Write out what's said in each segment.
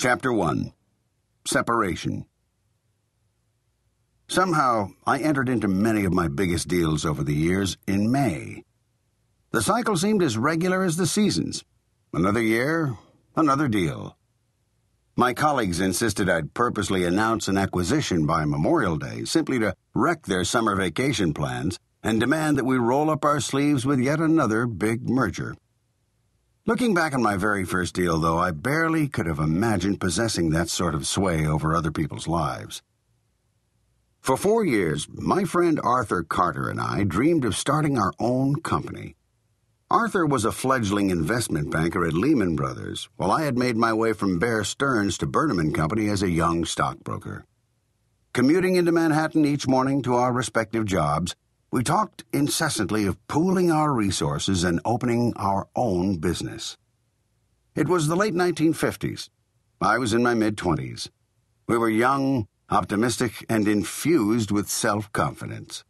Chapter 1 Separation. Somehow, I entered into many of my biggest deals over the years in May. The cycle seemed as regular as the seasons. Another year, another deal. My colleagues insisted I'd purposely announce an acquisition by Memorial Day simply to wreck their summer vacation plans and demand that we roll up our sleeves with yet another big merger. Looking back on my very first deal, though, I barely could have imagined possessing that sort of sway over other people's lives. For four years, my friend Arthur Carter and I dreamed of starting our own company. Arthur was a fledgling investment banker at Lehman Brothers, while I had made my way from Bear Stearns to Burnham Company as a young stockbroker. Commuting into Manhattan each morning to our respective jobs, we talked incessantly of pooling our resources and opening our own business. It was the late 1950s. I was in my mid 20s. We were young, optimistic, and infused with self confidence.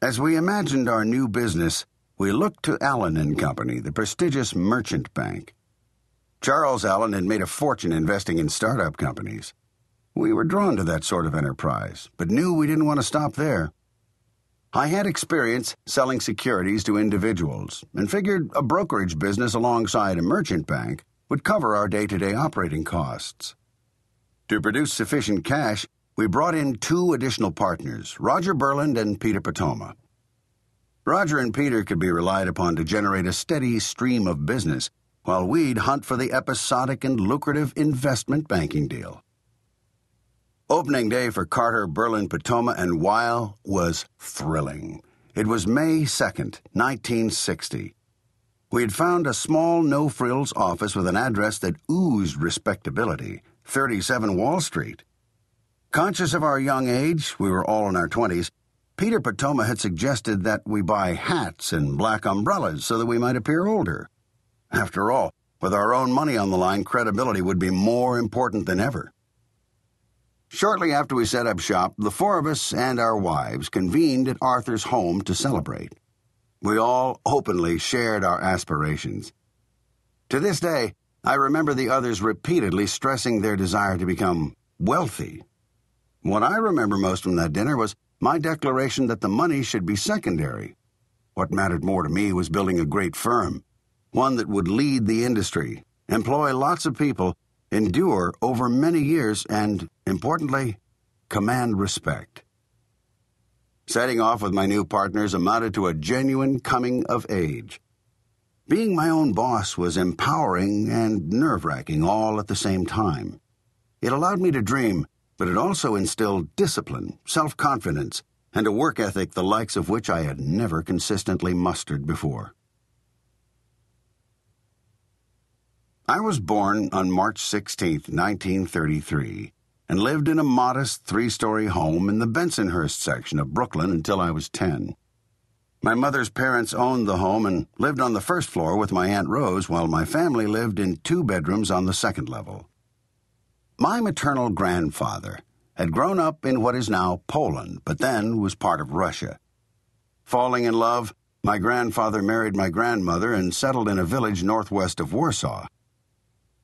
As we imagined our new business, we looked to Allen and Company, the prestigious merchant bank. Charles Allen had made a fortune investing in startup companies. We were drawn to that sort of enterprise, but knew we didn't want to stop there. I had experience selling securities to individuals and figured a brokerage business alongside a merchant bank would cover our day to day operating costs. To produce sufficient cash, we brought in two additional partners, Roger Berlind and Peter Potoma. Roger and Peter could be relied upon to generate a steady stream of business, while we'd hunt for the episodic and lucrative investment banking deal. Opening day for Carter, Berlind, Potoma, and Weill was thrilling. It was May 2nd, 1960. We had found a small, no frills office with an address that oozed respectability 37 Wall Street. Conscious of our young age, we were all in our 20s, Peter Potoma had suggested that we buy hats and black umbrellas so that we might appear older. After all, with our own money on the line, credibility would be more important than ever. Shortly after we set up shop, the four of us and our wives convened at Arthur's home to celebrate. We all openly shared our aspirations. To this day, I remember the others repeatedly stressing their desire to become wealthy. What I remember most from that dinner was my declaration that the money should be secondary. What mattered more to me was building a great firm, one that would lead the industry, employ lots of people, endure over many years, and, importantly, command respect. Setting off with my new partners amounted to a genuine coming of age. Being my own boss was empowering and nerve wracking all at the same time. It allowed me to dream, but it also instilled discipline, self confidence, and a work ethic the likes of which I had never consistently mustered before. I was born on March 16, 1933, and lived in a modest three story home in the Bensonhurst section of Brooklyn until I was 10. My mother's parents owned the home and lived on the first floor with my Aunt Rose, while my family lived in two bedrooms on the second level. My maternal grandfather had grown up in what is now Poland, but then was part of Russia. Falling in love, my grandfather married my grandmother and settled in a village northwest of Warsaw.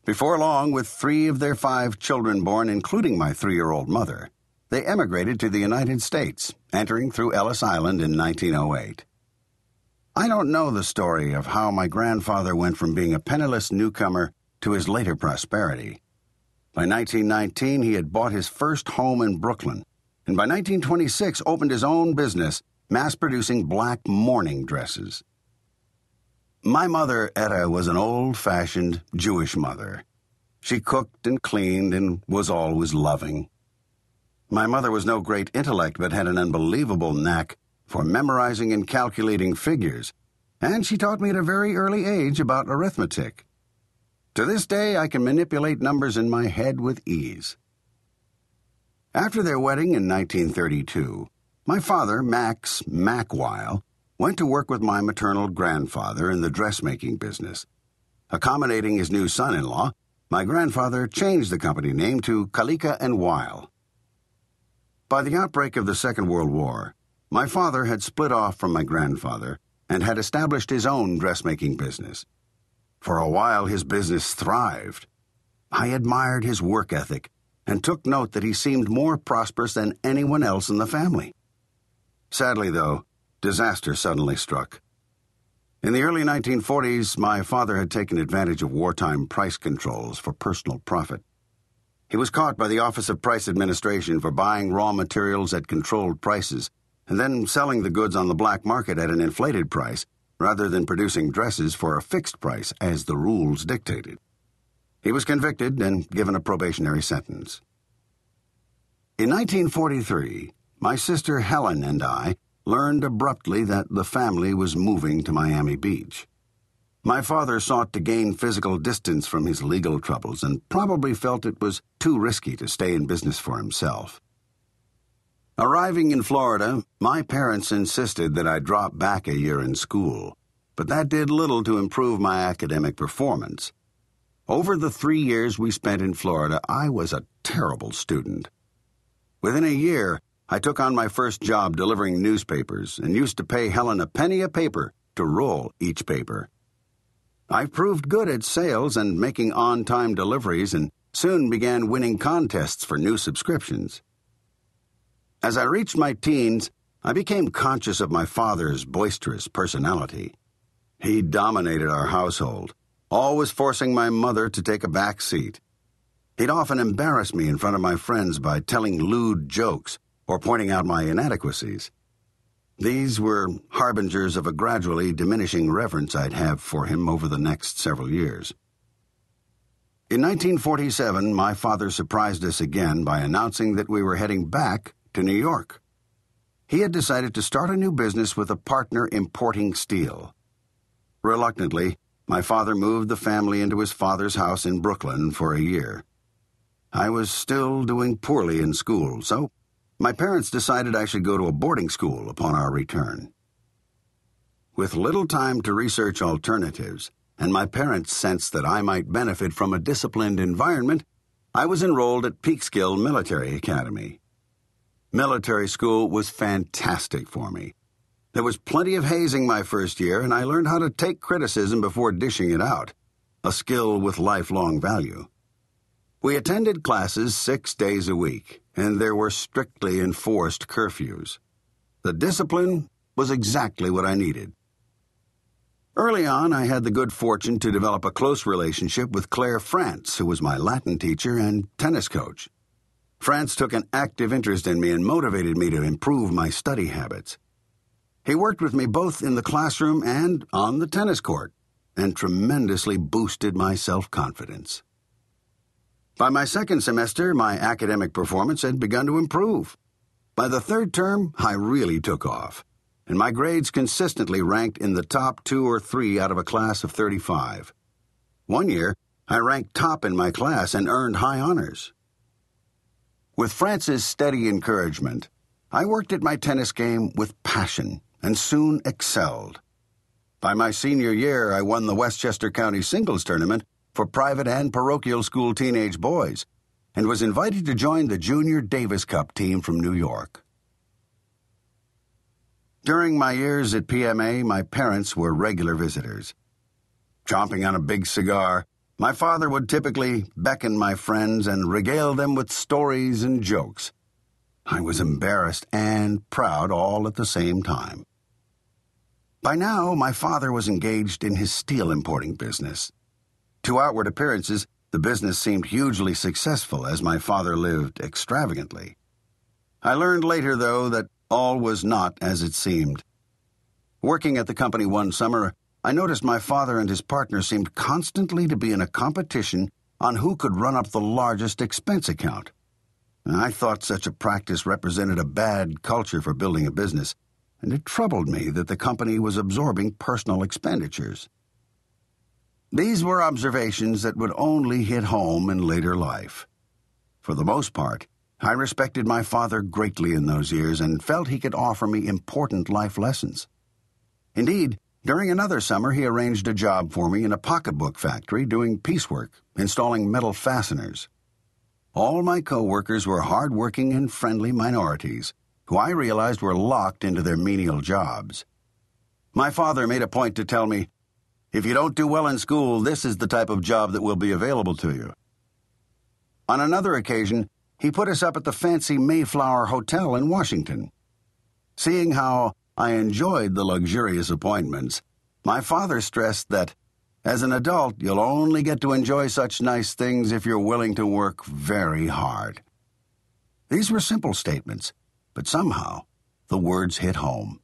Before long, with three of their five children born, including my three year old mother, they emigrated to the United States, entering through Ellis Island in 1908. I don't know the story of how my grandfather went from being a penniless newcomer to his later prosperity. By 1919, he had bought his first home in Brooklyn, and by 1926 opened his own business, mass producing black mourning dresses. My mother, Etta, was an old fashioned Jewish mother. She cooked and cleaned and was always loving. My mother was no great intellect, but had an unbelievable knack for memorizing and calculating figures, and she taught me at a very early age about arithmetic. To this day, I can manipulate numbers in my head with ease. After their wedding in 1932, my father, Max Mac Weill, went to work with my maternal grandfather in the dressmaking business. Accommodating his new son in law, my grandfather changed the company name to Kalika and Weill. By the outbreak of the Second World War, my father had split off from my grandfather and had established his own dressmaking business. For a while, his business thrived. I admired his work ethic and took note that he seemed more prosperous than anyone else in the family. Sadly, though, disaster suddenly struck. In the early 1940s, my father had taken advantage of wartime price controls for personal profit. He was caught by the Office of Price Administration for buying raw materials at controlled prices and then selling the goods on the black market at an inflated price rather than producing dresses for a fixed price as the rules dictated. He was convicted and given a probationary sentence. In 1943, my sister Helen and I learned abruptly that the family was moving to Miami Beach. My father sought to gain physical distance from his legal troubles and probably felt it was too risky to stay in business for himself. Arriving in Florida, my parents insisted that I drop back a year in school, but that did little to improve my academic performance. Over the three years we spent in Florida, I was a terrible student. Within a year, I took on my first job delivering newspapers and used to pay Helen a penny a paper to roll each paper. I proved good at sales and making on time deliveries and soon began winning contests for new subscriptions. As I reached my teens, I became conscious of my father's boisterous personality. He dominated our household always forcing my mother to take a back seat. He'd often embarrass me in front of my friends by telling lewd jokes or pointing out my inadequacies. These were harbingers of a gradually diminishing reverence I'd have for him over the next several years. In 1947, my father surprised us again by announcing that we were heading back to New York. He had decided to start a new business with a partner importing steel. Reluctantly, my father moved the family into his father's house in Brooklyn for a year. I was still doing poorly in school, so my parents decided I should go to a boarding school upon our return. With little time to research alternatives, and my parents sense that I might benefit from a disciplined environment, I was enrolled at Peekskill Military Academy. Military school was fantastic for me. There was plenty of hazing my first year, and I learned how to take criticism before dishing it out, a skill with lifelong value. We attended classes six days a week, and there were strictly enforced curfews. The discipline was exactly what I needed. Early on, I had the good fortune to develop a close relationship with Claire France, who was my Latin teacher and tennis coach. France took an active interest in me and motivated me to improve my study habits. He worked with me both in the classroom and on the tennis court, and tremendously boosted my self confidence. By my second semester, my academic performance had begun to improve. By the third term, I really took off, and my grades consistently ranked in the top two or three out of a class of 35. One year, I ranked top in my class and earned high honors. With France's steady encouragement, I worked at my tennis game with passion and soon excelled. By my senior year, I won the Westchester County Singles Tournament for private and parochial school teenage boys and was invited to join the Junior Davis Cup team from New York. During my years at PMA, my parents were regular visitors. Chomping on a big cigar, my father would typically beckon my friends and regale them with stories and jokes. I was embarrassed and proud all at the same time. By now, my father was engaged in his steel importing business. To outward appearances, the business seemed hugely successful as my father lived extravagantly. I learned later, though, that all was not as it seemed. Working at the company one summer, I noticed my father and his partner seemed constantly to be in a competition on who could run up the largest expense account. I thought such a practice represented a bad culture for building a business, and it troubled me that the company was absorbing personal expenditures. These were observations that would only hit home in later life. For the most part, I respected my father greatly in those years and felt he could offer me important life lessons. Indeed, during another summer, he arranged a job for me in a pocketbook factory doing piecework, installing metal fasteners. All my co-workers were hard-working and friendly minorities, who I realized were locked into their menial jobs. My father made a point to tell me, if you don't do well in school, this is the type of job that will be available to you. On another occasion, he put us up at the fancy Mayflower Hotel in Washington. Seeing how I enjoyed the luxurious appointments, my father stressed that as an adult, you'll only get to enjoy such nice things if you're willing to work very hard. These were simple statements, but somehow the words hit home.